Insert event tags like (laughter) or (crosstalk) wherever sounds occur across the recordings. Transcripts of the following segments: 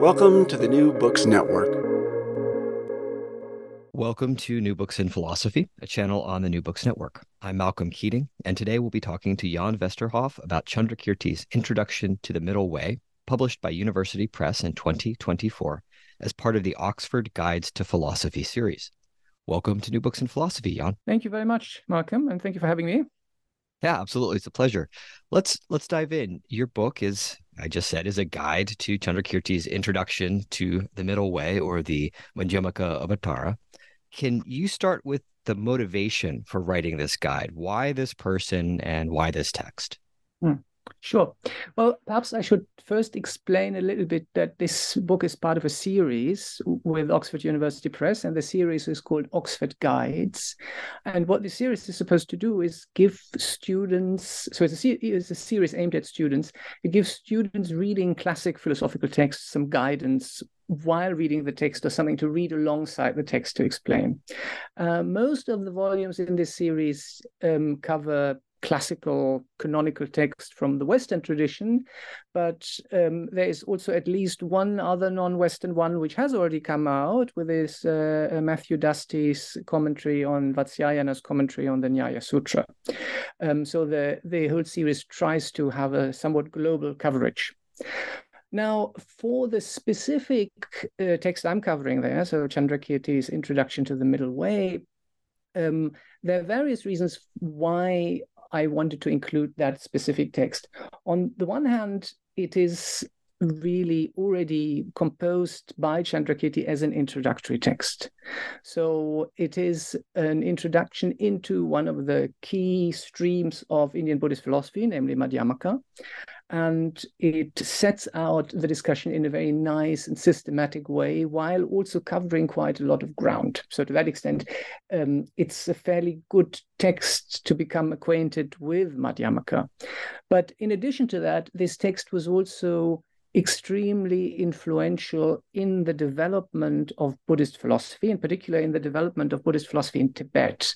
Welcome to the New Books Network. Welcome to New Books in Philosophy, a channel on the New Books Network. I'm Malcolm Keating, and today we'll be talking to Jan Westerhoff about Chandrakirti's Introduction to the Middle Way, published by University Press in 2024 as part of the Oxford Guides to Philosophy series. Welcome to New Books in Philosophy, Jan. Thank you very much, Malcolm, and thank you for having me. Yeah, absolutely. It's a pleasure. Let's let's dive in. Your book is, I just said, is a guide to Chandrakirti's introduction to the middle way or the Madhyamaka Avatara. Can you start with the motivation for writing this guide? Why this person and why this text? Hmm. Sure. Well, perhaps I should first explain a little bit that this book is part of a series with Oxford University Press, and the series is called Oxford Guides. And what the series is supposed to do is give students, so it's a, it's a series aimed at students, it gives students reading classic philosophical texts some guidance while reading the text or something to read alongside the text to explain. Uh, most of the volumes in this series um, cover classical canonical text from the Western tradition, but um, there is also at least one other non-Western one which has already come out with this uh, uh Matthew Dasti's commentary on Vatsyayana's commentary on the Nyaya Sutra. Um, so the, the whole series tries to have a somewhat global coverage. Now, for the specific uh, text I'm covering there, so Chandrakirti's Introduction to the Middle Way, um, there are various reasons why I wanted to include that specific text. On the one hand, it is really already composed by Chandrakirti as an introductory text. So it is an introduction into one of the key streams of Indian Buddhist philosophy, namely Madhyamaka and it sets out the discussion in a very nice and systematic way while also covering quite a lot of ground. So, to that extent, um, it's a fairly good text to become acquainted with Madhyamaka. But in addition to that, this text was also extremely influential in the development of Buddhist philosophy, in particular in the development of Buddhist philosophy in Tibet,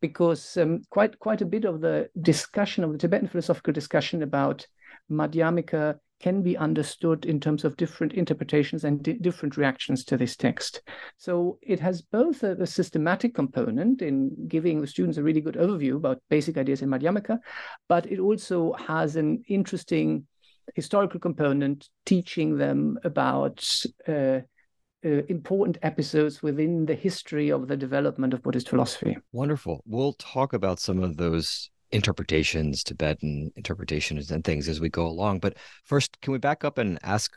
because um, quite quite a bit of the discussion of the Tibetan philosophical discussion about Madhyamaka can be understood in terms of different interpretations and di- different reactions to this text. So it has both a, a, systematic component in giving the students a really good overview about basic ideas in Madhyamaka, but it also has an interesting historical component teaching them about uh, uh, important episodes within the history of the development of Buddhist philosophy. Wonderful. We'll talk about some of those interpretations, Tibetan interpretations and things as we go along. But first, can we back up and ask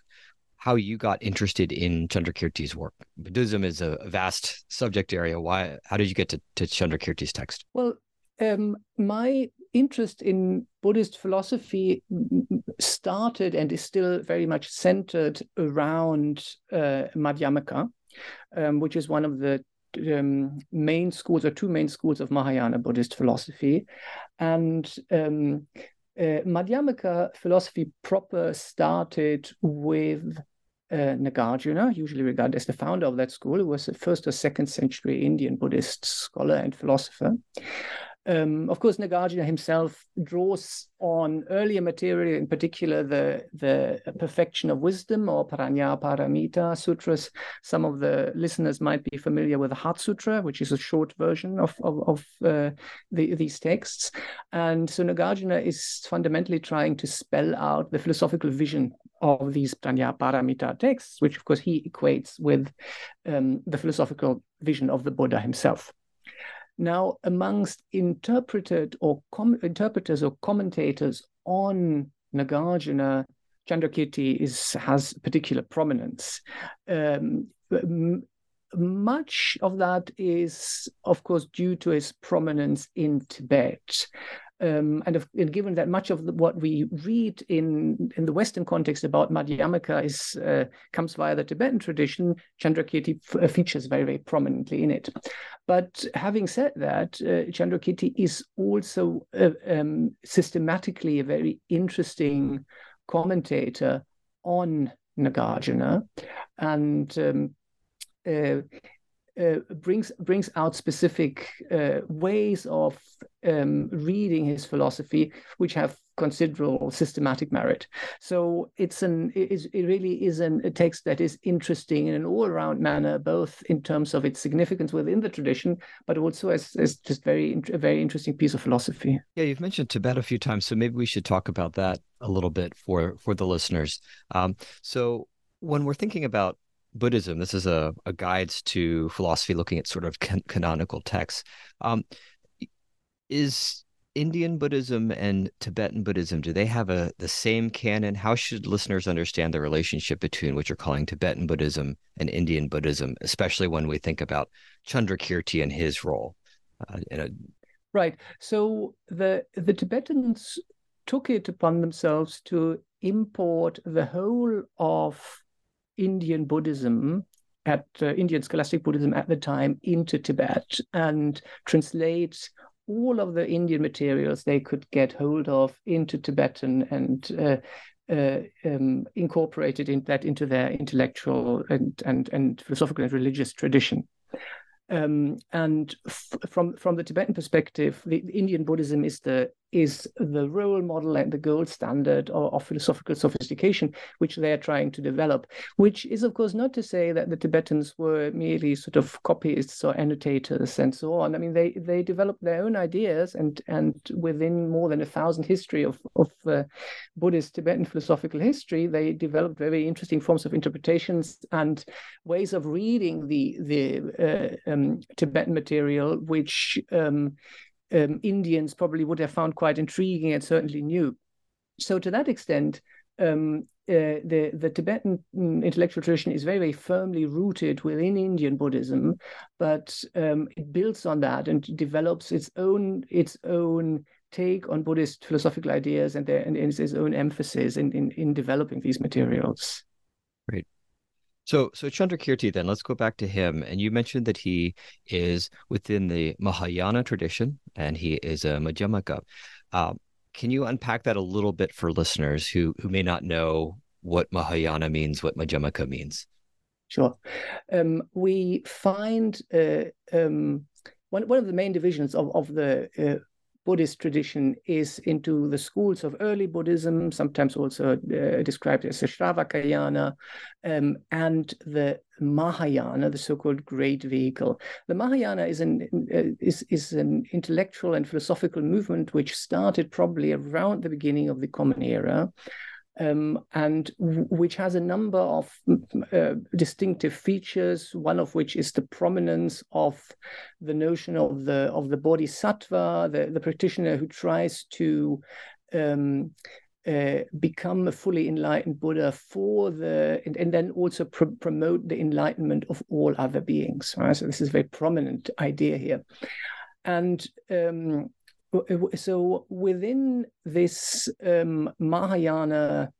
how you got interested in Chandrakirti's work? Buddhism is a vast subject area. Why? How did you get to, to Chandrakirti's text? Well, um, my interest in Buddhist philosophy started and is still very much centered around uh, Madhyamaka, um, which is one of the um, main schools or two main schools of Mahayana Buddhist philosophy. And um, uh, Madhyamaka philosophy proper started with uh, Nagarjuna, usually regarded as the founder of that school, who was a first or second century Indian Buddhist scholar and philosopher. Um, of course, Nagarjuna himself draws on earlier material, in particular the, the perfection of wisdom or Prajna Paramita sutras. Some of the listeners might be familiar with the Heart Sutra, which is a short version of, of, of uh, the, these texts. And so Nagarjuna is fundamentally trying to spell out the philosophical vision of these Prajna Paramita texts, which of course he equates with um, the philosophical vision of the Buddha himself. Now, amongst interpreted or com- interpreters or commentators on Nagarjuna, Chandrakirti is has particular prominence. Um, m- much of that is, of course, due to his prominence in Tibet. Um, and, if, and, given that much of the, what we read in, in the Western context about Madhyamaka is uh, comes via the Tibetan tradition, Chandrakirti f- uh, features very, very prominently in it. But having said that, uh, Chandrakirti is also uh, um, systematically a very interesting commentator on Nagarjuna. And um, uh, brings brings out specific uh, ways of um, reading his philosophy, which have considerable systematic merit. So it's an it, it really is an, a text that is interesting in an all around manner, both in terms of its significance within the tradition, but also as, as just very a very interesting piece of philosophy. Yeah, you've mentioned Tibet a few times, so maybe we should talk about that a little bit for for the listeners. Um, so when we're thinking about Buddhism. This is a, a guides to philosophy looking at sort of can- canonical texts. Um, is Indian Buddhism and Tibetan Buddhism, do they have a the same canon? How should listeners understand the relationship between what you're calling Tibetan Buddhism and Indian Buddhism, especially when we think about Chandrakirti and his role? Uh, a... Right. So the the Tibetans took it upon themselves to import the whole of Indian Buddhism at uh, Indian scholastic Buddhism at the time into Tibet and translate all of the Indian materials they could get hold of into Tibetan and uh, uh, um, incorporated in that into their intellectual and, and, and philosophical and religious tradition. Um, and f- from from the Tibetan perspective, the, the, Indian Buddhism is the is the role model and the gold standard of, of, philosophical sophistication, which they are trying to develop. Which is, of course, not to say that the Tibetans were merely sort of copyists or annotators and so on. I mean, they they developed their own ideas, and and within more than a thousand history of of uh, Buddhist Tibetan philosophical history, they developed very interesting forms of interpretations and ways of reading the the uh, um, Tibetan material, which um, um, Indians probably would have found quite intriguing and certainly new. So to that extent, um, uh, the the Tibetan mm, intellectual tradition is very very firmly rooted within Indian Buddhism, but um, it builds on that and develops its own its own take on Buddhist philosophical ideas and, their, and its own emphasis in, in in developing these materials. Great. So, so Chandrakirti, then let's go back to him. And you mentioned that he is within the Mahayana tradition, and he is a Madhyamaka. Um, can you unpack that a little bit for listeners who who may not know what Mahayana means, what Madhyamaka means? Sure. Um, we find uh, um, one one of the main divisions of of the uh, Buddhist tradition is into the schools of early Buddhism, sometimes also uh, described as the Shravakayana, um, and the Mahayana, the so-called Great Vehicle. The Mahayana is an uh, is is an intellectual and philosophical movement which started probably around the beginning of the Common Era um, and which has a number of uh, distinctive features. One of which is the prominence of the notion of the of the bodhisattva, the, the practitioner who tries to um, uh, become a fully enlightened Buddha for the and, and then also pr- promote the enlightenment of all other beings. Right? So this is a very prominent idea here, and um, so within this um, Mahayana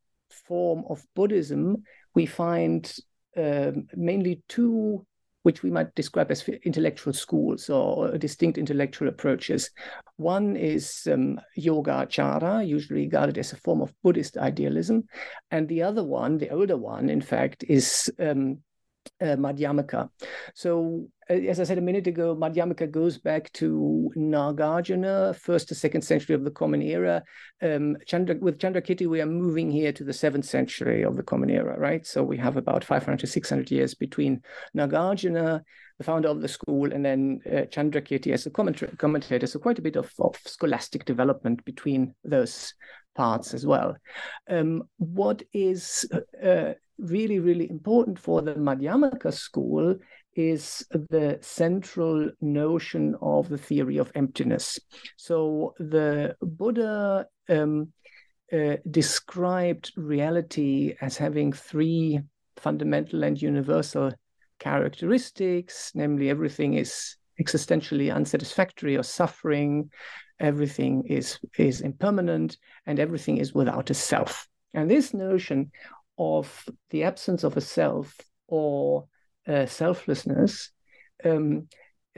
form of Buddhism, we find um, mainly two which we might describe as intellectual schools or distinct intellectual approaches. One is um, Yogacara, usually regarded as a form of Buddhist idealism. And the other one, the older one, in fact, is um, uh, Madhyamaka. So, as I said a minute ago, Madhyamaka goes back to Nagarjuna, first to second century of the Common Era. Um, Chandra, with Chandrakirti, we are moving here to the seventh century of the Common Era, right? So we have about 500 to 600 years between Nagarjuna, the founder of the school, and then uh, Chandrakirti as a commentator. So quite a bit of, of scholastic development between those parts as well. Um, what is uh, really, really important for the Madhyamaka school is the central notion of the theory of emptiness. So the Buddha um, uh, described reality as having three fundamental and universal characteristics, namely, everything is existentially unsatisfactory or suffering, everything is, is impermanent, and everything is without a self. And this notion of the absence of a self or uh, selflessness um,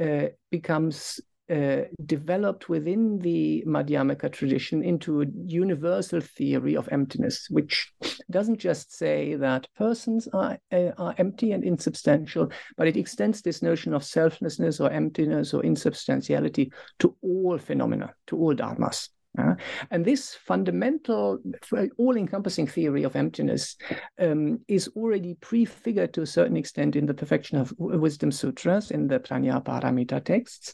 uh, becomes uh, developed within the Madhyamaka tradition into a universal theory of emptiness, which doesn't just say that persons are, uh, are empty and insubstantial, but it extends this notion of selflessness or emptiness or insubstantiality to all phenomena, to all dharmas. Uh, and this fundamental, all encompassing theory of emptiness um, is already prefigured to a certain extent in the Perfection of Wisdom Sutras, in the Prajnaparamita texts.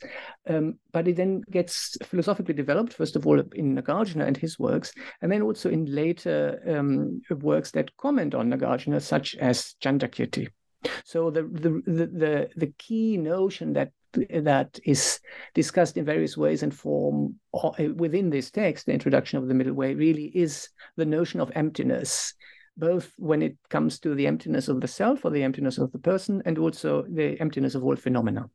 Um, but it then gets philosophically developed, first of all, in Nagarjuna and his works, and then also in later um, works that comment on Nagarjuna, such as Chandrakirti. So the the the the key notion that that is discussed in various ways and form uh, within this text, the introduction of the middle way, really is the notion of emptiness, both when it comes to the emptiness of the self or the emptiness of the person, and also the emptiness of all phenomena.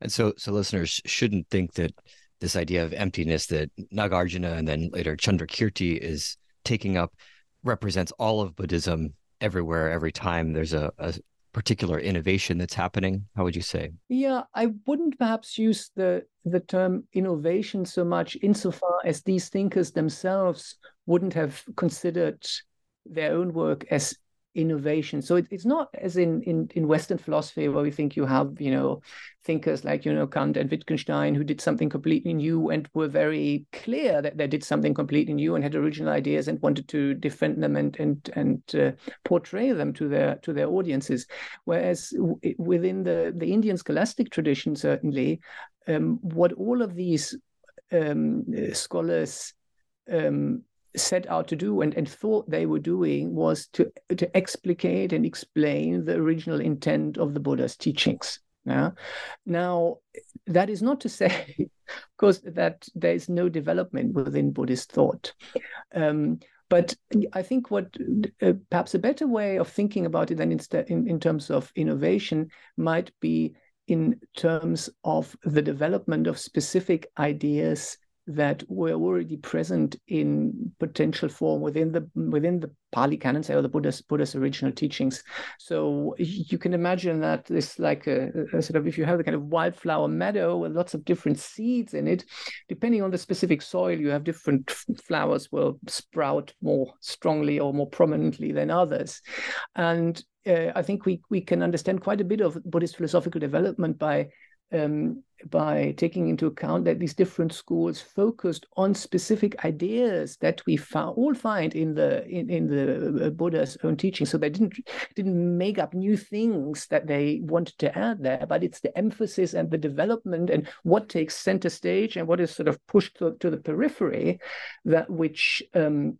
And so, so listeners shouldn't think that this idea of emptiness that Nagarjuna and then later Chandrakirti is taking up represents all of Buddhism everywhere, every time there's a, a particular innovation that's happening? How would you say? Yeah, I wouldn't perhaps use the the term innovation so much insofar as these thinkers themselves wouldn't have considered their own work as innovation. So it, it's not as in, in in Western philosophy where we think you have you know thinkers like you know Kant and Wittgenstein who did something completely new and were very clear that they did something completely new and had original ideas and wanted to defend them and and and uh, portray them to their to their audiences. Whereas within the the Indian scholastic tradition, certainly, um, what all of these um, scholars um, set out to do and, and thought they were doing was to, to explicate and explain the original intent of the Buddha's teachings. Yeah? Now, that is not to say, (laughs) of course, that there is no development within Buddhist thought. Um, but I think what uh, perhaps a better way of thinking about it than in, in terms of innovation might be in terms of the development of specific ideas that were already present in potential form within the within the Pali canon, say, or the Buddha's Buddha's original teachings. So you can imagine that this like a, a, sort of if you have the kind of wildflower meadow with lots of different seeds in it, depending on the specific soil, you have different flowers will sprout more strongly or more prominently than others, and uh, I think we we can understand quite a bit of Buddhist philosophical development by um, by taking into account that these different schools focused on specific ideas that we found, all find in the in, in the uh, Buddha's own teaching. So they didn't didn't make up new things that they wanted to add there, but it's the emphasis and the development and what takes center stage and what is sort of pushed to, to the periphery that which um,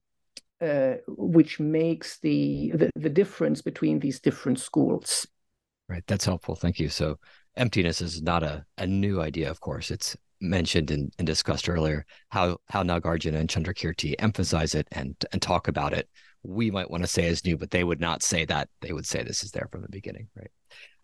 uh, which makes the, the the difference between these different schools. Right, that's helpful. Thank you. So emptiness is not a, a new idea, of course. It's mentioned and, and discussed earlier how how Nagarjuna and Chandrakirti emphasize it and and talk about it. We might want to say is new, but they would not say that. They would say this is there from the beginning, right?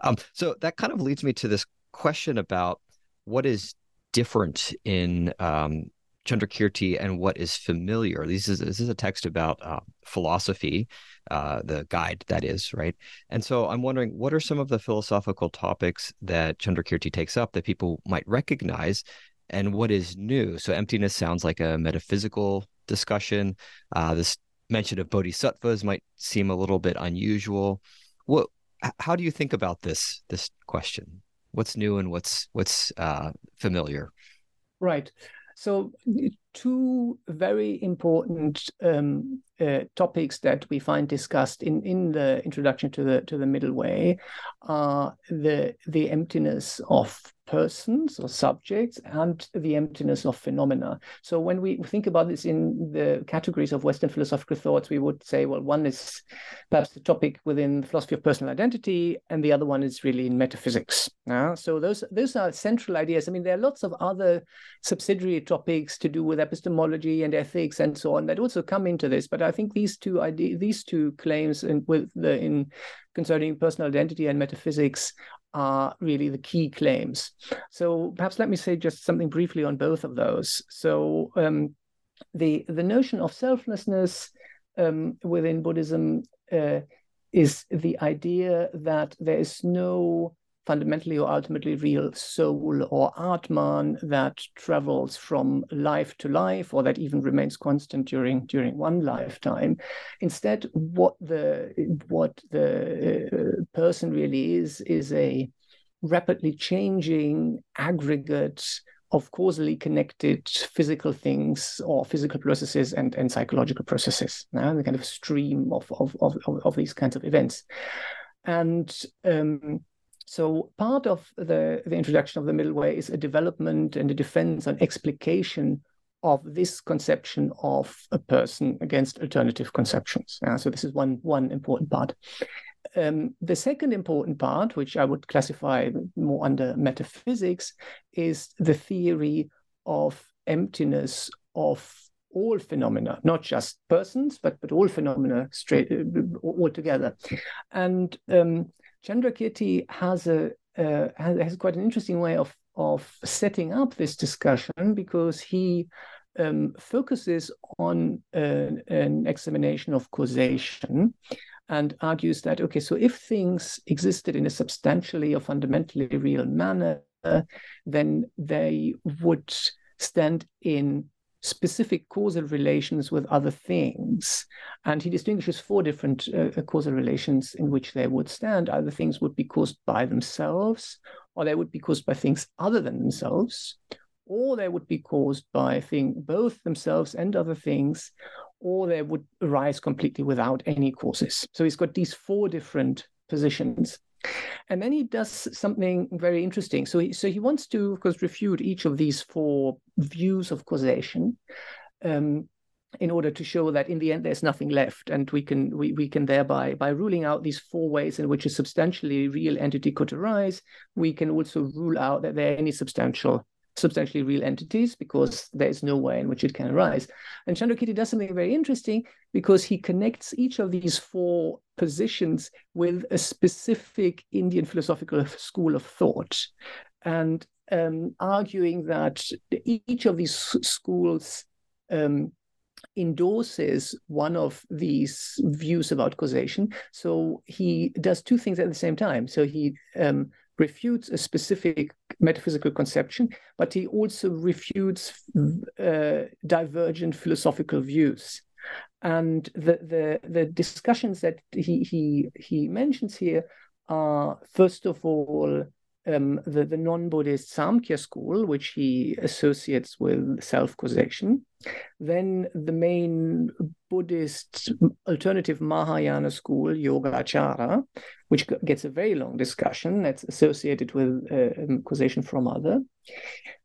Um, so that kind of leads me to this question about what is different in um, Chandrakirti and what is familiar. This is this is a text about uh, philosophy, uh, the guide that is right. And so I'm wondering, what are some of the philosophical topics that Chandrakirti takes up that people might recognize, and what is new? So emptiness sounds like a metaphysical discussion. Uh, this mention of bodhisattvas might seem a little bit unusual. What? How do you think about this this question? What's new and what's what's uh, familiar? Right. So, two very important um, uh, topics that we find discussed in, in the introduction to the to the middle way are the the emptiness of persons or subjects and the emptiness of phenomena. So when we think about this in the categories of Western philosophical thoughts, we would say, well, one is perhaps the topic within the philosophy of personal identity, and the other one is really in metaphysics. So those those are central ideas. I mean, there are lots of other subsidiary topics to do with epistemology and ethics and so on that also come into this. But I think these two ideas, these two claims in, with the in concerning personal identity and metaphysics are really the key claims. So perhaps let me say just something briefly on both of those. So um, the the notion of selflessness um, within Buddhism uh, is the idea that there is no fundamentally or ultimately real soul or atman that travels from life to life or that even remains constant during during one lifetime instead what the what the uh, person really is is a rapidly changing aggregate of causally connected physical things or physical processes and, and psychological processes, uh, the kind of stream of, of, of, of these kinds of events. And um, so part of the, the introduction of the middle way is a development and a defense and explication of this conception of a person against alternative conceptions. Uh, so this is one one important part. Um, the second important part, which I would classify more under metaphysics, is the theory of emptiness of all phenomena, not just persons, but but all phenomena straight uh, altogether. And um, Chandrakirti has a uh, has, has, quite an interesting way of of setting up this discussion because he um, focuses on an, an examination of causation and argues that okay, so if things existed in a substantially or fundamentally real manner, then they would stand in specific causal relations with other things. And he distinguishes four different uh, uh, causal relations in which they would stand. Either things would be caused by themselves, or they would be caused by things other than themselves, or they would be caused by thing, both themselves and other things, or they would arise completely without any causes. So he's got these four different positions. And then he does something very interesting. So he, so he wants to, of course, refute each of these four views of causation. Um, in order to show that in the end there's nothing left and we can we, we can thereby by ruling out these four ways in which a substantially real entity could arise we can also rule out that there are any substantial substantially real entities because there is no way in which it can arise. And Chandrakirti does something very interesting because he connects each of these four positions with a specific Indian philosophical (laughs) school of thought. And um, arguing that each of these schools um, endorses one of these views about causation. So he does two things at the same time. So he um, refutes a specific metaphysical conception, but he also refutes uh, divergent philosophical views. And the, the, the discussions that he, he, he mentions here are, first of all, um, the, the non-Buddhist Samkhya school, which he associates with self-causation. Then the main Buddhist alternative Mahayana school, Yogacara, which gets a very long discussion that's associated with uh, um, causation from other.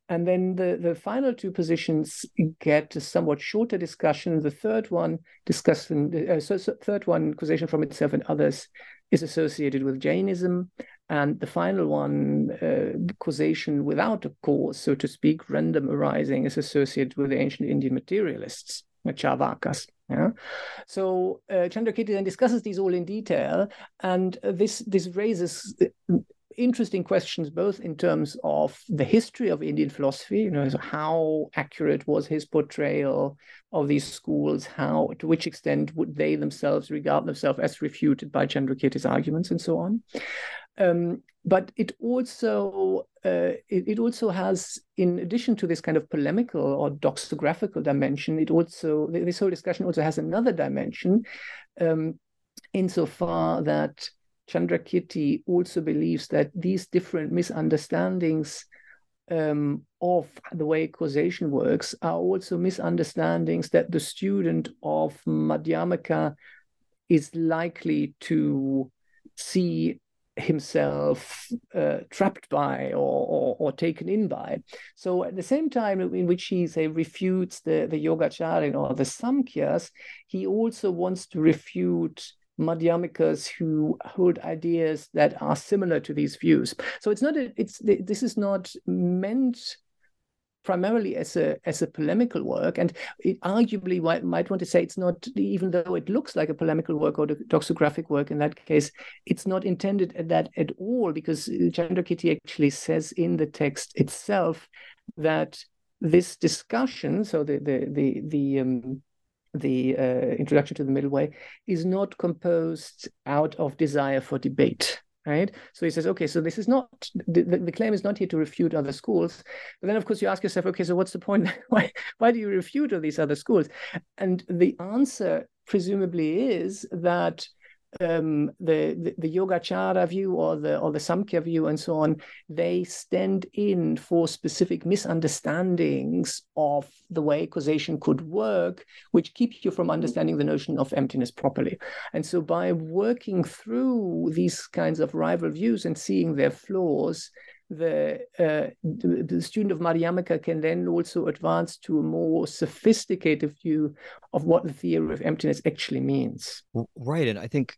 And then the, the final two positions get a somewhat shorter discussion. The third one, discussing, uh, so, so third one, causation from itself and others, is associated with Jainism. And the final one, uh, causation without a cause, so to speak, random arising, is associated with the ancient Indian materialists, Charvakas. Yeah. So uh, Chandrakirti then discusses these all in detail, and this this raises interesting questions, both in terms of the history of Indian philosophy, you know, so how accurate was his portrayal of these schools, how to which extent would they themselves regard themselves as refuted by Chandrakirti's arguments, and so on. Um, but it also uh, it, it, also has, in addition to this kind of polemical or doxographical dimension, it also this whole discussion also has another dimension, um, insofar that Chandrakirti also believes that these different misunderstandings um, of the way causation works are also misunderstandings that the student of Madhyamaka is likely to see himself uh, trapped by or, or, or, taken in by. So at the same time in which he say refutes the, the Yogacharan or the Samkhyas, he also wants to refute Madhyamikas who hold ideas that are similar to these views. So it's not a, it's this is not meant primarily as a as a polemical work, and it arguably might, want to say it's not even though it looks like a polemical work or a doxographic work. In that case, it's not intended at that at all because Chandrakirti actually says in the text itself that this discussion, so the the the the um, the uh, introduction to the middle way is not composed out of desire for debate right? So he says okay so this is not the, the, claim is not here to refute other schools. But then of course you ask yourself okay so what's the point? (laughs) Why why do you refute all these other schools? And the answer presumably is that um, the, the, the Yogacara view or the or the Samkhya view and so on, they stand in for specific misunderstandings of the way causation could work, which keep you from understanding the notion of emptiness properly. And so, by working through these kinds of rival views and seeing their flaws, the, uh, the, the student of Madhyamaka can then also advance to a more sophisticated view of what the theory of emptiness actually means. Right, and I think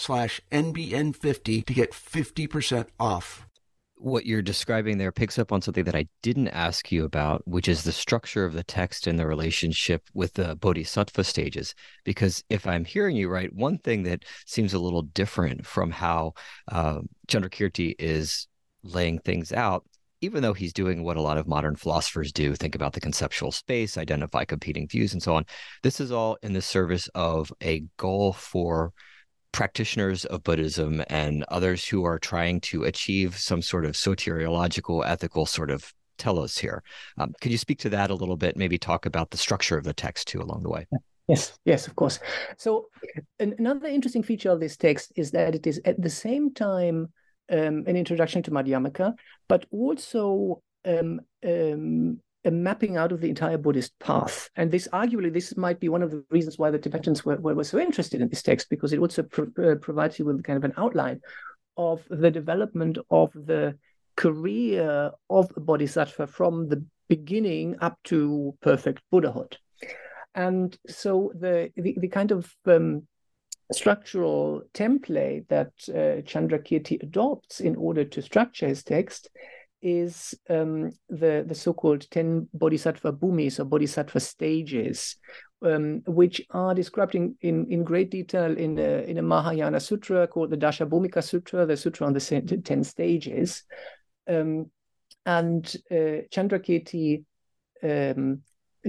slash NBN50 to get 50% off. What you're describing there picks up on something that I didn't ask you about, which is the structure of the text and the relationship with the bodhisattva stages. Because if I'm hearing you right, one thing that seems a little different from how uh, Chandrakirti is laying things out even though he's doing what a lot of modern philosophers do think about the conceptual space identify competing views and so on this is all in the service of a goal for practitioners of Buddhism and others who are trying to achieve some sort of soteriological, ethical sort of telos here. Um, could you speak to that a little bit? Maybe talk about the structure of the text too along the way. Yes, yes, of course. So another interesting feature of this text is that it is at the same time um, an introduction to Madhyamaka, but also um, um, a mapping out of the entire Buddhist path. And this, arguably, this might be one of the reasons why the Tibetans were, were, were so interested in this text, because it also pro- uh, provides you with kind of an outline of the development of the career of a bodhisattva from the beginning up to perfect Buddhahood. And so the, the, the kind of um, structural template that uh, Chandrakirti adopts in order to structure his text is um, the, the so-called 10 bodhisattva bhumis or bodhisattva stages, um, which are described in, in, in great detail in a, in a Mahayana sutra called the Dasha Bhumika Sutra, the sutra on the 10 stages. Um, and uh, Chandrakirti um,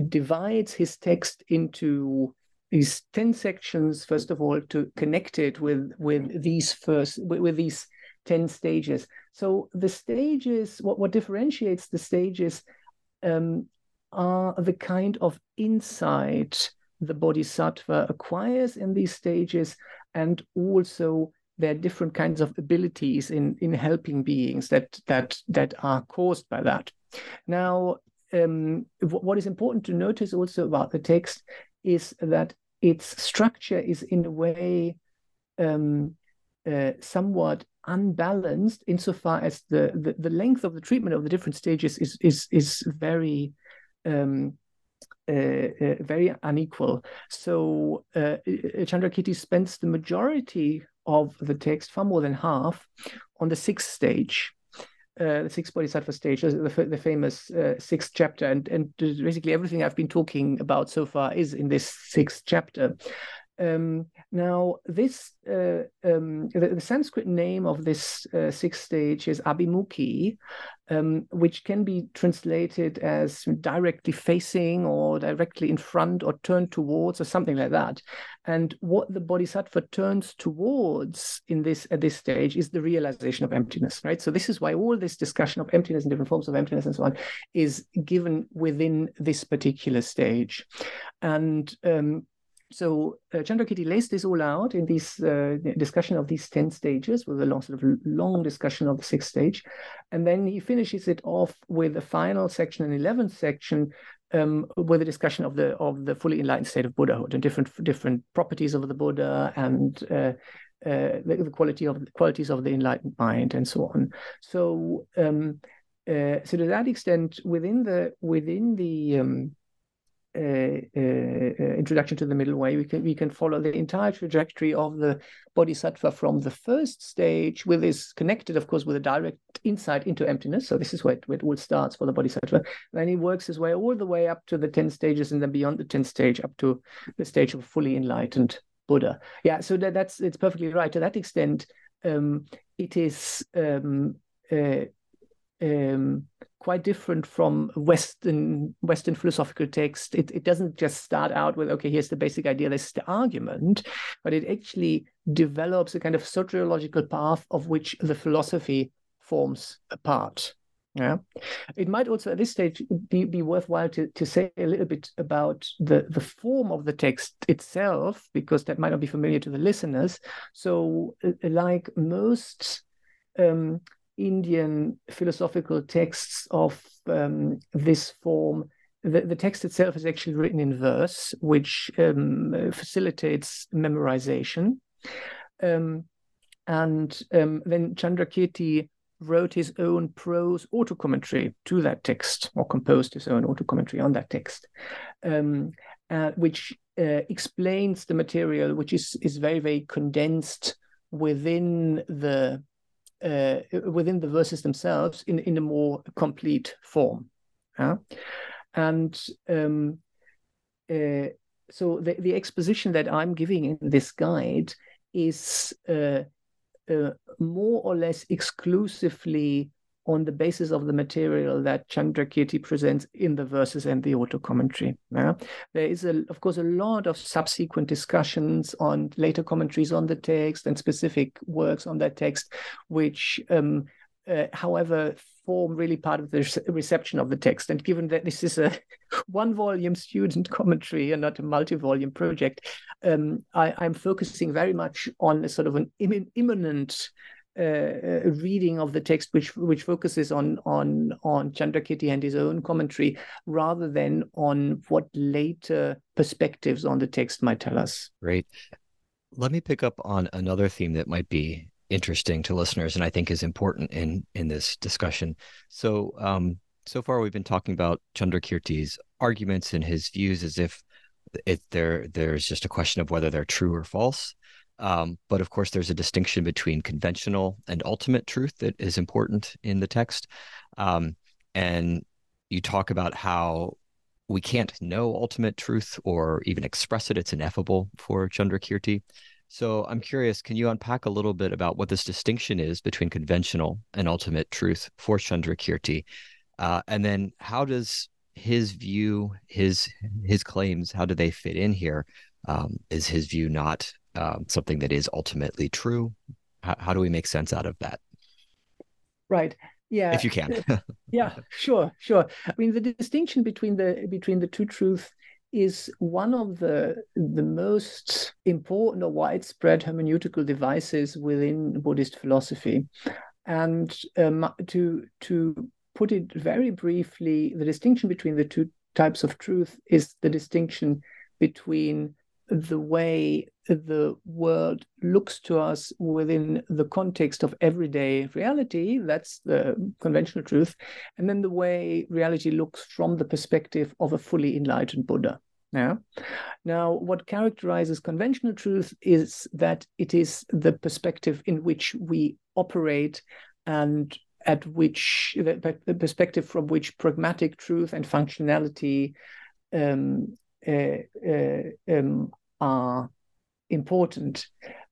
divides his text into these 10 sections, first of all, to connect it with, with these first, with, with these 10 stages. So the stages, what, what differentiates the stages um, are the kind of insight the bodhisattva acquires in these stages and also there are different kinds of abilities in in helping beings that that that are caused by that now um, what is important to notice also about the text is that its structure is in a way um, uh, somewhat unbalanced insofar as the, the, the length of the treatment of the different stages is is is very um, uh, uh, very unequal. So uh, Chandrakirti spends the majority of the text, far more than half, on the sixth stage. Uh, the sixth bodhisattva stage, the, the famous uh, sixth chapter, and and basically everything I've been talking about so far is in this sixth chapter. Um, now, this uh, um, the, the, Sanskrit name of this uh, sixth stage is Abhimukhi, um, which can be translated as directly facing or directly in front or turned towards or something like that. And what the Bodhisattva turns towards in this at this stage is the realization of emptiness, right? So this is why all this discussion of emptiness and different forms of emptiness and so on is given within this particular stage. And um, so uh, Chandrakirti lays this all out in this uh, discussion of these 10 stages with a long sort of long discussion of the sixth stage. And then he finishes it off with a final section, an 11th section, um, with a discussion of the of the fully enlightened state of Buddhahood and different different properties of the Buddha and uh, uh, the, the, quality of the qualities of the enlightened mind and so on. So um, uh, so to that extent, within the within the um, introduction to the middle way, we can we can follow the entire trajectory of the bodhisattva from the first stage, with is connected, of course, with a direct insight into emptiness. So this is where it, where it all starts for the bodhisattva. Then he works his way all the way up to the ten stages, and then beyond the ten stage, up to the stage of fully enlightened Buddha. Yeah, so that, that's it's perfectly right. To that extent, um, it is. Um, uh, um, quite different from Western Western philosophical text. It, it doesn't just start out with okay, here's the basic idea, this is the argument, but it actually develops a kind of soteriological path of which the philosophy forms a part. Yeah, it might also at this stage be, be worthwhile to, to say a little bit about the, the form of the text itself, because that might not be familiar to the listeners. So, uh, like most um, Indian philosophical texts of um, this form, the, the, text itself is actually written in verse, which um, facilitates memorization. Um, and um, then Chandrakirti wrote his own prose auto commentary to that text, or composed his own auto commentary on that text, um, uh, which uh, explains the material, which is is very very condensed within the uh, within the verses themselves in, in a more complete form. Yeah? And um, uh, so the, the exposition that I'm giving in this guide is uh, uh more or less exclusively on the basis of the material that Chandrakirti presents in the verses and the auto commentary. Yeah? There is, a, of course, a lot of subsequent discussions on later commentaries on the text and specific works on that text, which, um, uh, however, form really part of the reception of the text. And given that this is a (laughs) one volume student commentary and not a multi volume project, um, I, am focusing very much on a sort of an immanent uh, uh, reading of the text, which which focuses on on on Chandrakirti and his own commentary, rather than on what later perspectives on the text might tell us. Great. Let me pick up on another theme that might be interesting to listeners, and I think is important in in this discussion. So, um, so far we've been talking about Chandrakirti's arguments and his views as if it there there's just a question of whether they're true or false. Um, but of course, there's a distinction between conventional and ultimate truth that is important in the text. Um, and you talk about how we can't know ultimate truth or even express it. It's ineffable for Chandrakirti. So I'm curious, can you unpack a little bit about what this distinction is between conventional and ultimate truth for Chandrakirti? Uh, and then how does his view, his his claims, how do they fit in here? Um, is his view not um, something that is ultimately true? How, how do we make sense out of that? Right. Yeah. If you can. (laughs) yeah, sure, sure. I mean, the distinction between the between the two truths is one of the the most important or widespread hermeneutical devices within Buddhist philosophy. And um, to to put it very briefly, the distinction between the two types of truth is the distinction between the way the world looks to us within the context of everyday reality that's the conventional truth and then the way reality looks from the perspective of a fully enlightened buddha yeah. Now, what characterizes conventional truth is that it is the perspective in which we operate and at which the, the perspective from which pragmatic truth and functionality um, uh, uh, um, are important.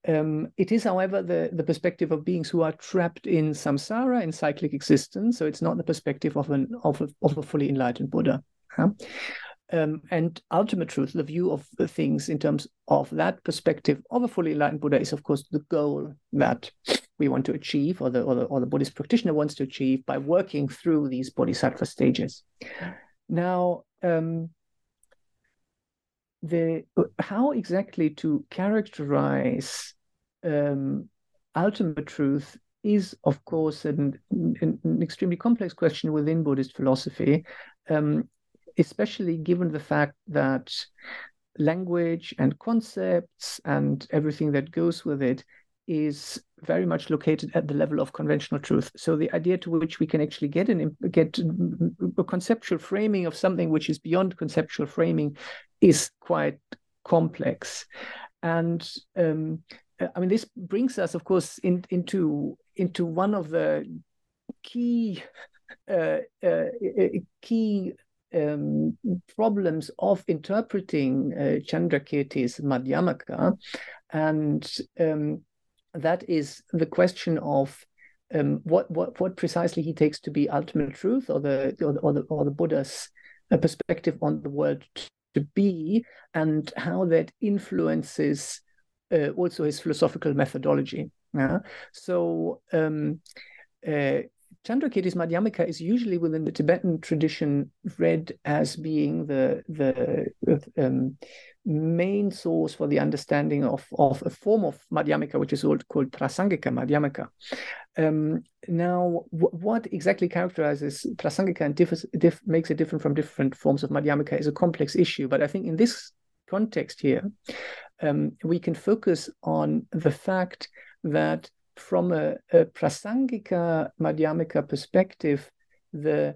Um, it is, however, the, the perspective of beings who are trapped in samsara, in cyclic existence. So it's not the perspective of an of a, of a fully enlightened Buddha. Huh? Um, and ultimate truth, the view of things in terms of that perspective of a fully enlightened Buddha, is of course the goal that we want to achieve, or the or the, or the Buddhist practitioner wants to achieve by working through these bodhisattva stages. Now, um, the how exactly to characterize um, ultimate truth is, of course, an, an, an, extremely complex question within Buddhist philosophy, um, especially given the fact that language and concepts and everything that goes with it is very much located at the level of conventional truth. So the idea to which we can actually get an get a conceptual framing of something which is beyond conceptual framing is quite complex, and um, I mean this brings us, of course, in, into into one of the key uh, uh, key um, problems of interpreting uh, Chandrakirti's Madhyamaka, and um, that is the question of um, what what what precisely he takes to be ultimate truth, or the or the or the, or the Buddha's uh, perspective on the world to be, and how that influences uh, also his philosophical methodology. Yeah? So um, uh, Chandrakirti's Madhyamaka is usually within the Tibetan tradition read as being the the um, main source for the understanding of, of a form of Madhyamaka, which is called, called Prasangika Madhyamaka. Um, now, w- what exactly characterizes Prasangika and differs, diff- makes it different from different forms of Madhyamaka is a complex issue. But I think in this context here, um, we can focus on the fact that from a, a Prasangika Madhyamaka perspective, the,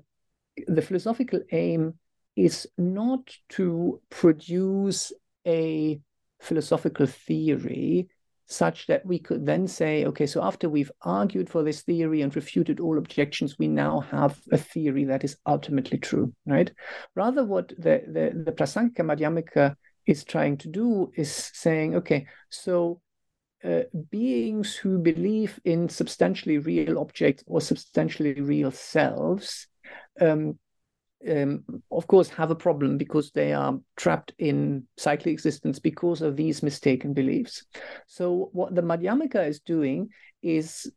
the philosophical aim is not to produce a philosophical theory such that we could then say, okay, so after we've argued for this theory and refuted all objections, we now have a theory that is ultimately true, right? Rather, what the, the, the Prasangika Madhyamaka is trying to do is saying, okay, so uh, beings who believe in substantially real objects or substantially real selves um, um, of course, have a problem because they are trapped in cyclic existence because of these mistaken beliefs. So, what the Madhyamaka is doing is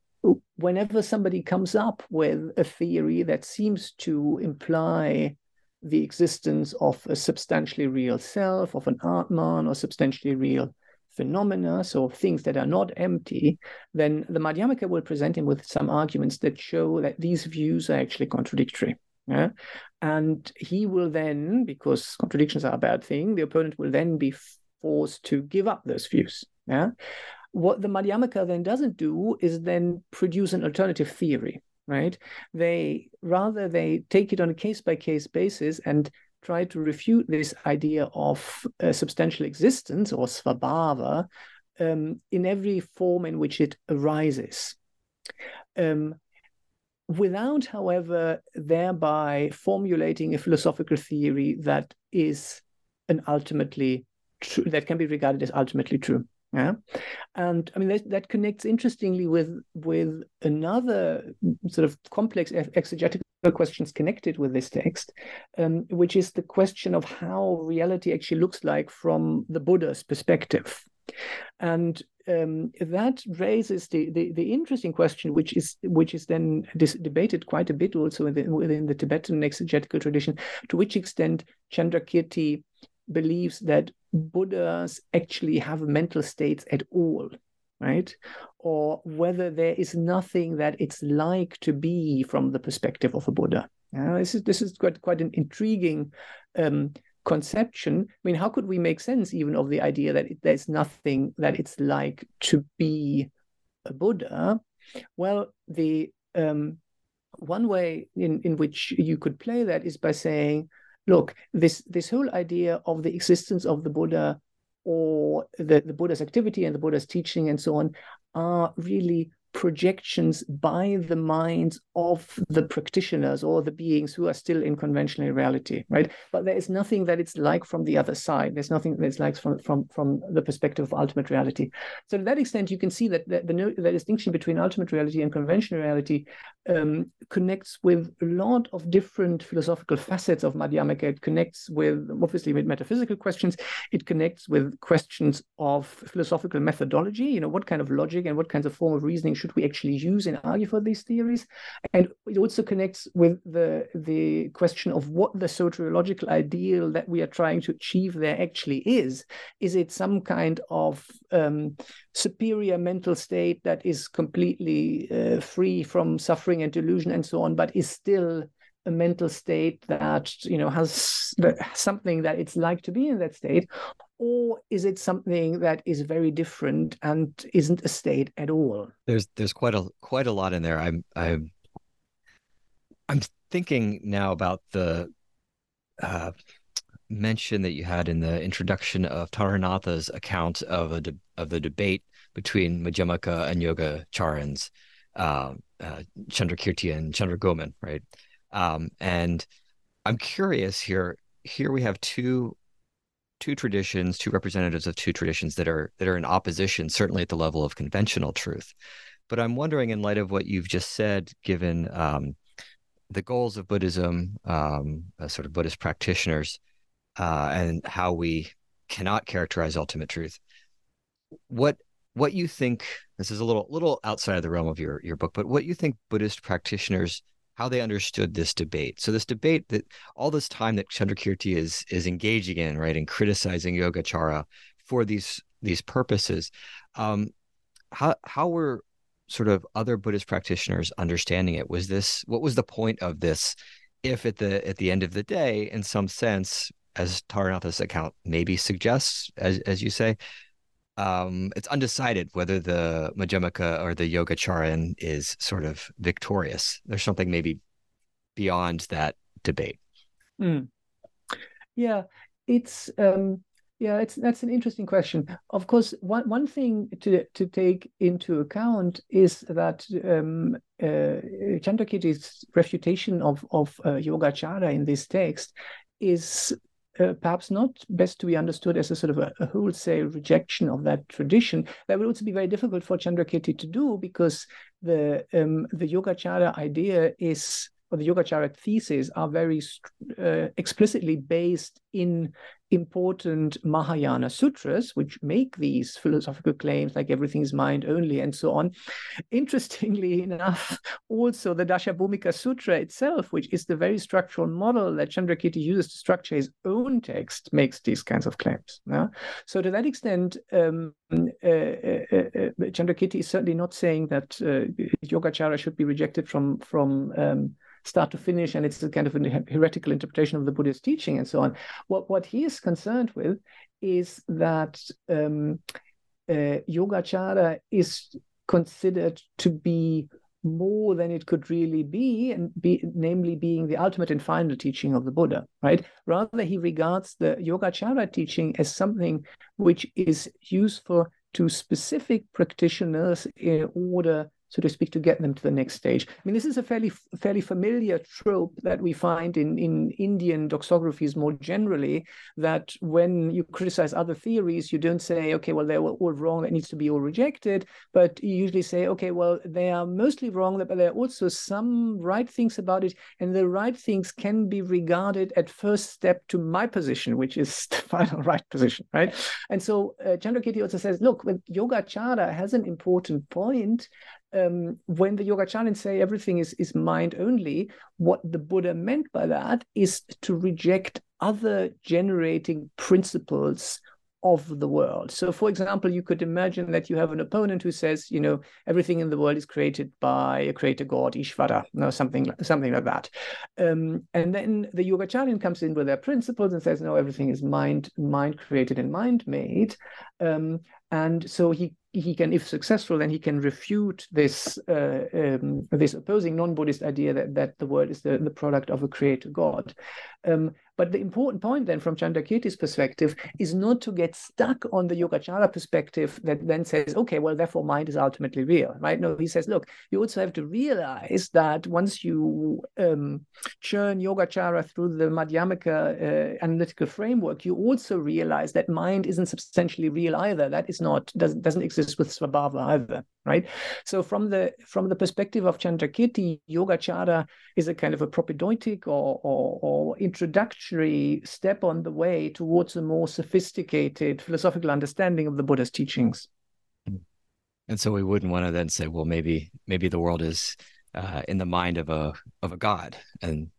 whenever somebody comes up with a theory that seems to imply the existence of a substantially real self, of an Atman, or substantially real phenomena, so things that are not empty, then the Madhyamaka will present him with some arguments that show that these views are actually contradictory. Yeah? And he will then, because contradictions are a bad thing, the opponent will then be forced to give up those views. Yeah? What the Madhyamaka then doesn't do is then produce an alternative theory, right? They rather they take it on a case by case basis and try to refute this idea of a substantial existence or svabhava um, in every form in which it arises. Um, without, however, thereby formulating a philosophical theory that is an ultimately true, that can be regarded as ultimately true. Yeah, and I mean that, that connects interestingly with with another sort of complex exegetical questions connected with this text, um, which is the question of how reality actually looks like from the Buddha's perspective. And um, that raises the, the, the interesting question, which is which is then dis- debated quite a bit also within, within the Tibetan exegetical tradition, to which extent Chandrakirti believes that Buddhas actually have mental states at all, right? Or whether there is nothing that it's like to be from the perspective of a Buddha. Uh, this is this is quite quite an intriguing um, conception. I mean, how could we make sense even of the idea that there's nothing that it's like to be a Buddha? Well, the um, one way in, in which you could play that is by saying, look, this this whole idea of the existence of the Buddha or the, the Buddha's activity and the Buddha's teaching and so on are really projections by the minds of the practitioners or the beings who are still in conventional reality, right? But there is nothing that it's like from the other side. There's nothing that's like from from from the perspective of ultimate reality. So to that extent, you can see that the, the, the distinction between ultimate reality and conventional reality um, connects with a lot of different philosophical facets of Madhyamaka. It connects with obviously with metaphysical questions. It connects with questions of philosophical methodology. You know, what kind of logic and what kinds of form of reasoning should should we actually use and argue for these theories? And it also connects with the, the question of what the soteriological ideal that we are trying to achieve there actually is. Is it some kind of um, superior mental state that is completely uh, free from suffering and delusion and so on, but is still a mental state that you know has something that it's like to be in that state or is it something that is very different and isn't a state at all there's there's quite a quite a lot in there i'm i'm i'm thinking now about the uh, mention that you had in the introduction of Taranatha's account of a de- of the debate between Madhyamaka and Yogacarans, uh, uh, Chandrakirti and Chandragomin, right? Um, and I'm curious here. Here we have two two traditions, two representatives of two traditions that are that are in opposition, certainly at the level of conventional truth. But I'm wondering, in light of what you've just said, given um, the goals of Buddhism, um, uh, sort of Buddhist practitioners, uh, and how we cannot characterize ultimate truth, what what you think this is a little little outside of the realm of your your book, but what you think Buddhist practitioners how they understood this debate. So this debate that all this time that Chandrakirti is is engaging in, right, and criticizing Yogacara for these these purposes, um, how how were sort of other Buddhist practitioners understanding it? Was this what was the point of this? If at the at the end of the day, in some sense, as Taranatha's account maybe suggests, as as you say, um, it's undecided whether the Madhyamaka or the Yogacaran is sort of victorious. There's something maybe beyond that debate. Mm. Yeah, it's um, yeah, it's that's an interesting question. Of course, one one thing to to take into account is that um, uh, Chandrakirti's refutation of of uh, Yogacara in this text is uh, perhaps not best to be understood as a sort of a, a, wholesale rejection of that tradition. That would also be very difficult for Chandrakirti to do because the um, the Yogacara idea is or the Yogacara theses are very uh, explicitly based in important Mahayana sutras, which make these philosophical claims like everything is mind only and so on. Interestingly (laughs) enough, also the Dashabhumika Sutra itself, which is the very structural model that Chandrakirti uses to structure his own text, makes these kinds of claims. Yeah? So to that extent, um, uh, uh, uh, uh Chandrakirti is certainly not saying that uh, Yogacara should be rejected from from um, start to finish, and it's a kind of a heretical interpretation of the Buddhist teaching and so on. What what he is concerned with is that um, uh, Yogacara is considered to be more than it could really be, and be, namely being the ultimate and final teaching of the Buddha, right? Rather, he regards the Yogacara teaching as something which is useful to specific practitioners in order so to speak, to get them to the next stage. I mean, this is a fairly fairly familiar trope that we find in in Indian doxographies more generally. That when you criticize other theories, you don't say, okay, well they were all wrong, that needs to be all rejected, but you usually say, okay, well they are mostly wrong, but there are also some right things about it, and the right things can be regarded at first step to my position, which is (laughs) the final right position, right? And so uh, Chandrakirti also says, look, Yoga Yogacara has an important point. Um, when the Yogacarans say everything is, is mind only, what the Buddha meant by that is to reject other generating principles of the world. So, for example, you could imagine that you have an opponent who says, you know, everything in the world is created by a creator god, Ishvara, no, something, something like that. Um, and then the Yogacaryan comes in with their principles and says, no, everything is mind, mind created and mind made. Um, and so he he can, if successful, then he can refute this uh, um, this opposing non-Buddhist idea that that the world is the, the product of a creator God. Um, but the important point then from Chandrakirti's perspective is not to get stuck on the Yogacara perspective that then says, okay, well, therefore mind is ultimately real, right? No, he says, look, you also have to realize that once you um, churn Yogacara through the Madhyamaka uh, analytical framework, you also realize that mind isn't substantially real either. That is not, doesn't, doesn't exist with Svabhava either, right? So from the from the perspective of Chandrakirti, Yogacara is a kind of a propedeutic or, or, or introduction step on the way towards a more sophisticated philosophical understanding of the Buddha's teachings. And so we wouldn't want to then say, well, maybe maybe the world is uh, in the mind of a of a god, and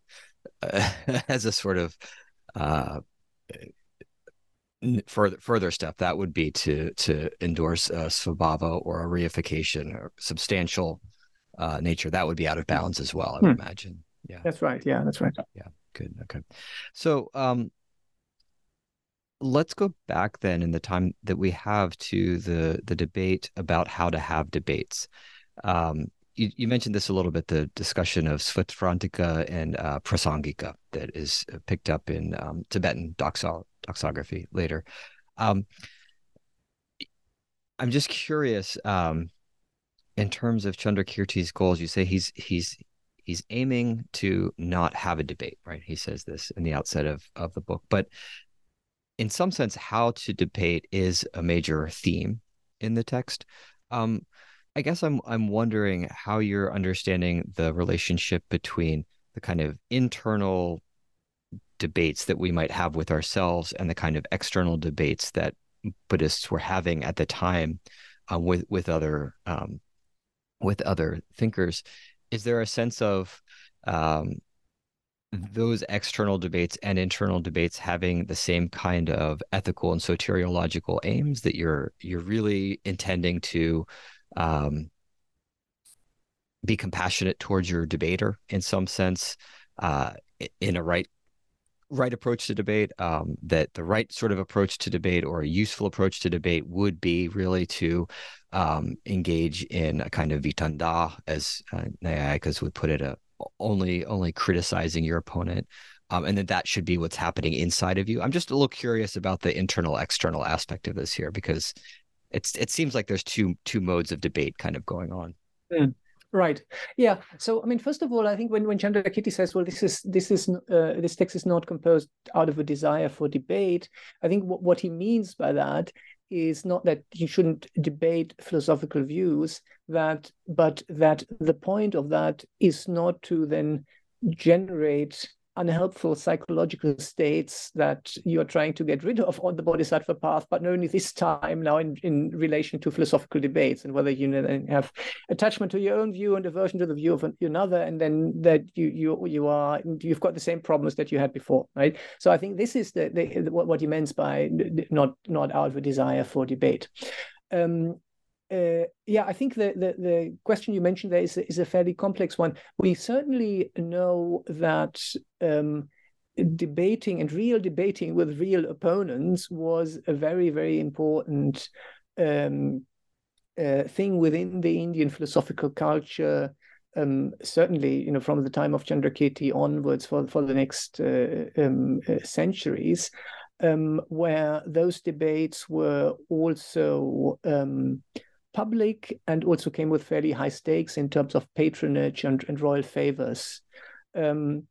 uh, (laughs) as a sort of uh, further further step, that would be to to endorse a svabhava or a reification or substantial uh, nature. That would be out of bounds as well, I would hmm. imagine. Yeah, that's right. Yeah, that's right. Yeah good. Okay. So um let's go back then in the time that we have to the the debate about how to have debates. Um you, you mentioned this a little bit, the discussion of Svatantrika and uh, Prasangika that is picked up in um, Tibetan doxo- doxography later. Um, I'm just curious, um, in terms of Chandrakirti's goals, you say he's he's he's aiming to not have a debate, right? He says this in the outset of of the book, but in some sense, how to debate is a major theme in the text. Um, I guess I'm I'm wondering how you're understanding the relationship between the kind of internal debates that we might have with ourselves and the kind of external debates that Buddhists were having at the time um, with with other um, with other thinkers. Is there a sense of um, those external debates and internal debates having the same kind of ethical and soteriological aims that you're you're really intending to um, be compassionate towards your debater in some sense uh, in a right right approach to debate um, that the right sort of approach to debate or a useful approach to debate would be really to um, engage in a kind of vitanda, as uh, would put it, a, only only criticizing your opponent, um, and that that should be what's happening inside of you. I'm just a little curious about the internal external aspect of this here because it's it seems like there's two two modes of debate kind of going on. Mm. Right. Yeah. So, I mean, first of all, I think when when Chandrakirti says, "Well, this is this is uh, this text is not composed out of a desire for debate," I think what, what he means by that is not that you shouldn't debate philosophical views that but that the point of that is not to then generate unhelpful psychological states that you're trying to get rid of on the bodhisattva path, but not only this time now in, in relation to philosophical debates and whether you have attachment to your own view and aversion to the view of another, and then that you you you are you've got the same problems that you had before, right? So I think this is the, the what he means by not not out of a desire for debate. Um, uh, yeah, I think the, the, the question you mentioned there is is a fairly complex one. We certainly know that um, debating and real debating with real opponents was a very very important um, uh, thing within the Indian philosophical culture. Um, certainly, you know, from the time of Chandrakirti onwards for for the next uh, um, uh, centuries, um, where those debates were also um, public and also came with fairly high stakes in terms of patronage and, and royal favors. Um,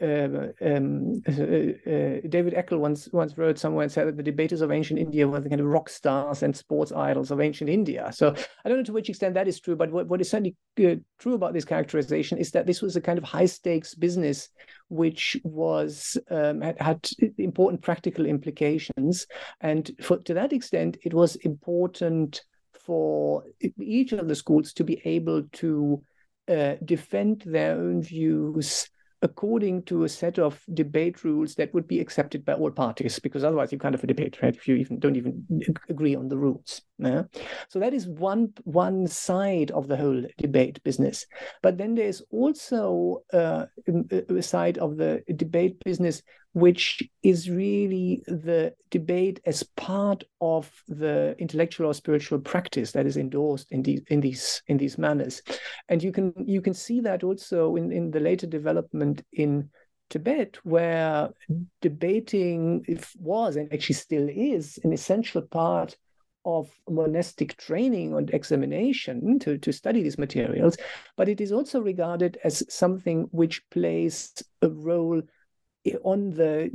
uh, um, uh, uh, David Eckel once once wrote somewhere and said that the debaters of ancient India were the kind of rock stars and sports idols of ancient India. So I don't know to which extent that is true, but what, what is certainly uh, true about this characterization is that this was a kind of high stakes business which was um, had, had, important practical implications, and for, to that extent, it was important for each of the schools to be able to uh, defend their own views according to a set of debate rules that would be accepted by all parties, because otherwise you can't have a debate, right? If you even don't even agree on the rules. Yeah? So that is one one side of the whole debate business. But then there's also uh, a side of the debate business which is really the debate as part of the intellectual or spiritual practice that is endorsed in these in these in these manners. And you can you can see that also in in the later development in Tibet, where debating was and actually still is an essential part of monastic training and examination to, to study these materials, but it is also regarded as something which plays a role on the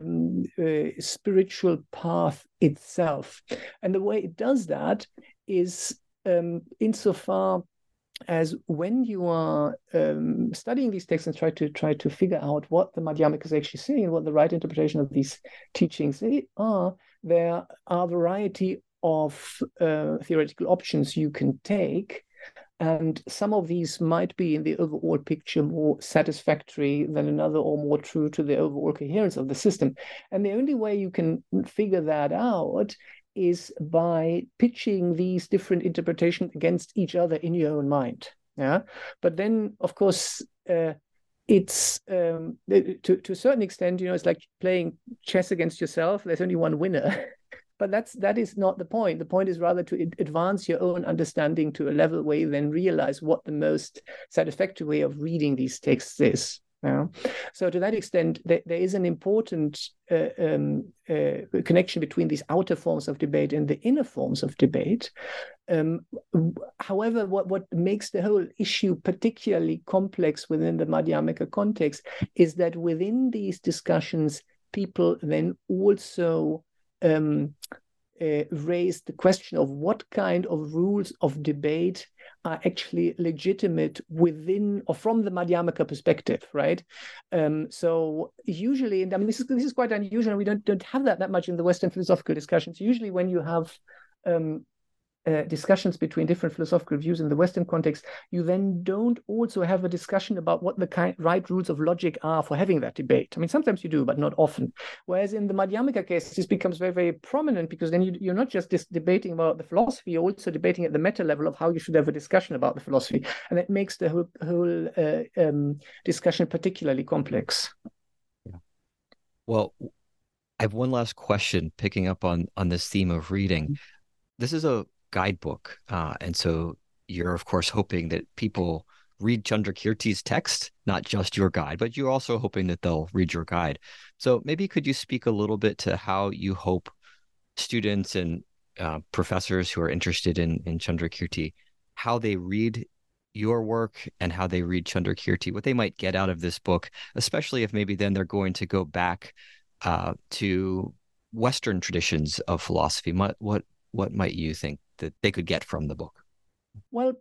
um, uh, spiritual path itself. And the way it does that is um, insofar as when you are um, studying these texts and try to try to figure out what the Madhyamaka is actually saying what the right interpretation of these teachings are, there are a variety of uh, theoretical options you can take and some of these might be in the overall picture more satisfactory than another or more true to the overall coherence of the system. And the only way you can figure that out is by pitching these different interpretations against each other in your own mind. Yeah. But then, of course, uh, it's um, to to a certain extent, you know, it's like playing chess against yourself. There's only one winner. (laughs) but that's that is not the point the point is rather to advance your own understanding to a level where you then realize what the most satisfactory way of reading these texts is. So to that extent, there, is an important uh, um, uh, connection between these outer forms of debate and the inner forms of debate. Um, however, what, what makes the whole issue particularly complex within the Madhyamaka context is that within these discussions, people then also um, uh, raised the question of what kind of rules of debate are actually legitimate within or from the Madhyamaka perspective, right? Um, so usually, and I mean, this is this is quite unusual. We don't don't have that that much in the Western philosophical discussions. Usually, when you have um, uh, discussions between different philosophical views in the Western context, you then don't also have a discussion about what the kind, right rules of logic are for having that debate. I mean, sometimes you do, but not often. Whereas in the Madhyamaka case, this becomes very, very prominent because then you, are not just debating about the philosophy, you're also debating at the meta level of how you should have a discussion about the philosophy. And that makes the whole, whole uh, um, discussion particularly complex. Yeah. Well, I have one last question picking up on on this theme of reading. Mm-hmm. This is a guidebook. Uh, and so you're, of course, hoping that people read Chandrakirti's text, not just your guide, but you're also hoping that they'll read your guide. So maybe could you speak a little bit to how you hope students and uh, professors who are interested in, in Chandrakirti, how they read your work and how they read Chandrakirti, what they might get out of this book, especially if maybe then they're going to go back uh, to Western traditions of philosophy. What, what, what might you think that they could get from the book? Well,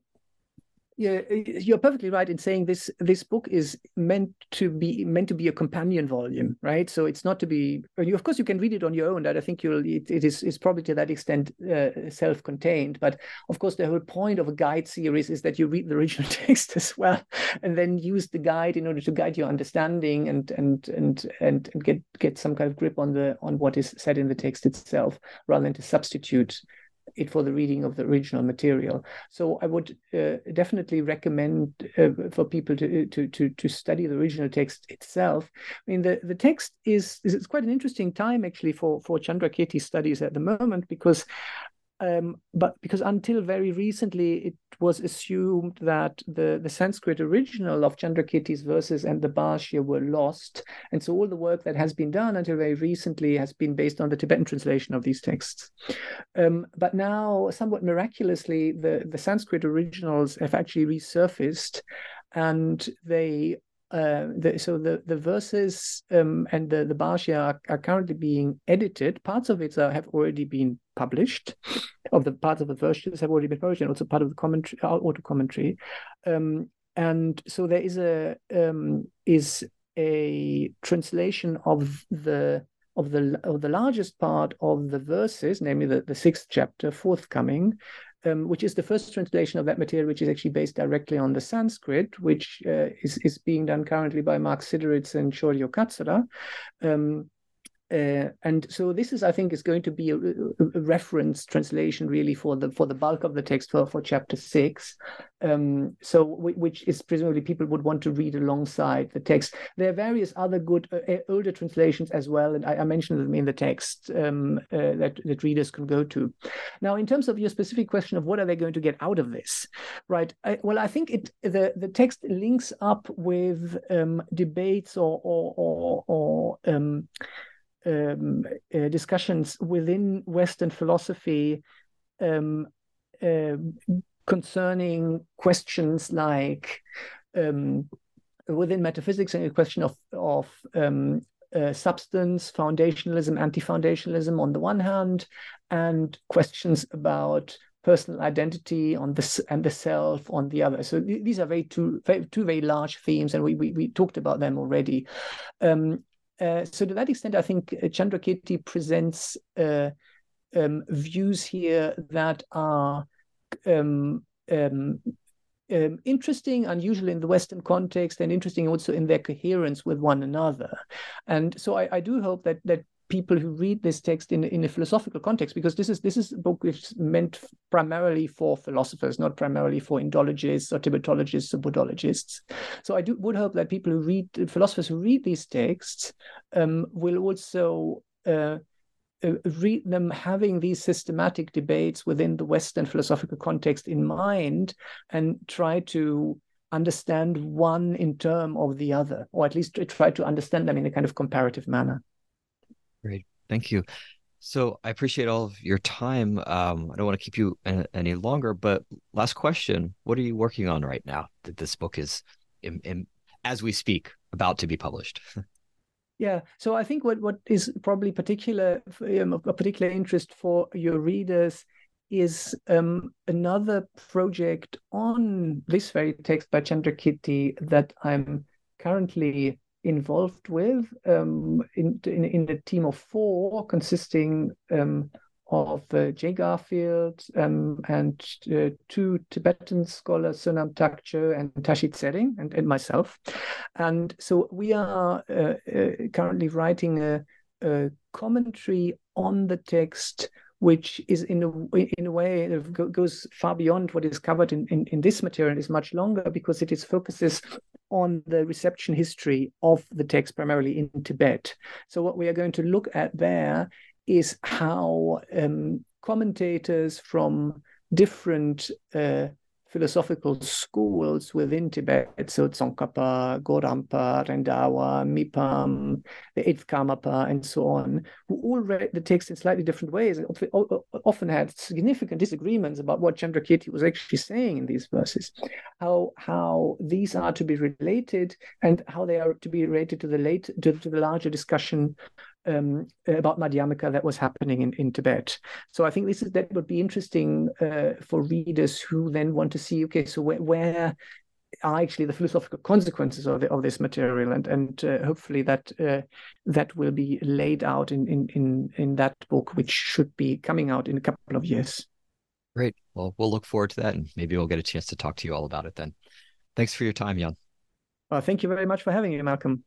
yeah, you're perfectly right in saying this. This book is meant to be meant to be a companion volume, right? So it's not to be. You, of course, you can read it on your own. That I think you'll. It, it is is probably to that extent uh, self-contained. But of course, the whole point of a guide series is that you read the original (laughs) text as well, and then use the guide in order to guide your understanding and and and and, and get get some kind of grip on the on what is said in the text itself, rather than to substitute it for the reading of the original material. So I would uh, definitely recommend uh, for people to, to to to study the original text itself. I mean, the, the text is is it's quite an interesting time actually for for Chandrakirti studies at the moment because um, but because until very recently it was assumed that the, the Sanskrit original of Chandrakirti's verses and the Bhashya were lost. And so all the work that has been done until very recently has been based on the Tibetan translation of these texts. Um, but now, somewhat miraculously, the, the Sanskrit originals have actually resurfaced and they uh, the, so the the verses um, and the the bhashya are, are, currently being edited. Parts of it are, have already been published, of the parts of the versions have already been published, and also part of the commentary, uh, auto commentary. Um, and so there is a um, is a translation of the of the of the largest part of the verses, namely the, the sixth chapter, forthcoming, um, which is the first translation of that material, which is actually based directly on the Sanskrit, which uh, is, is being done currently by Mark Siderits and Shoryu Katsura. Um, uh, and so this is, I think, is going to be a, a, reference translation really for the for the bulk of the text for, for chapter six. Um, so which is presumably people would want to read alongside the text. There are various other good uh, older translations as well, and I, I mentioned them in the text um, uh, that that readers can go to. Now, in terms of your specific question of what are they going to get out of this, right? I, well, I think it the the text links up with um, debates or or or, or um, uh, discussions within Western philosophy um, uh, concerning questions like um, within metaphysics and a question of of um, uh, substance foundationalism anti-foundationalism on the one hand and questions about personal identity on this and the self on the other. So th- these are very two very, two very large themes and we, we, we talked about them already. Um, uh, so to that extent, I think uh, Chandrakirti presents uh, um, views here that are um, um, um, interesting, unusual in the Western context, and interesting also in their coherence with one another. And so I, I do hope that that people who read this text in, in a philosophical context because this is this is a book which is meant primarily for philosophers not primarily for indologists or tibetologists or buddhologists. So i do would hope that people who read philosophers who read these texts um, will also uh, uh, read them having these systematic debates within the western philosophical context in mind and try to understand one in term of the other or at least try to understand them in a kind of comparative manner Great. Thank you. So I appreciate all of your time. Um, I don't want to keep you any longer, but last question: What are you working on right now that this book is, in, in, as we speak, about to be published? (laughs) yeah. So I think what what is probably particular um, a particular interest for your readers is um, another project on this very text by Chandrakirti that I'm currently involved with um, in, in, in a team of four consisting um, of uh, Jay Garfield um, and uh, two Tibetan scholars, Sonam Thakchoe and Tashi Tsering, and, and myself. And so we are uh, uh currently writing a, a commentary on the text which is in a in a way goes far beyond what is covered in, in, in this material is much longer because it is focuses on the reception history of the text primarily in Tibet. So what we are going to look at there is how um, commentators from different uh, philosophical schools within Tibet, so Tsongkhapa, Gorampa, Rendawa, Mipam, the Eighth Karmapa, and so on, who all read the text in slightly different ways and often had significant disagreements about what Chandrakirti was actually saying in these verses, how how these are to be related and how they are to be related to the late to, to the larger discussion um, about Madhyamaka that was happening in, in Tibet. So I think this is that would be interesting uh, for readers who then want to see, okay, so where, where are actually the philosophical consequences of, the, of this material, and and uh, hopefully that uh, that will be laid out in, in in in that book, which should be coming out in a couple of years. Great. Well, we'll look forward to that, and maybe we'll get a chance to talk to you all about it then. Thanks for your time, Jan. Well, thank you very much for having me, Malcolm.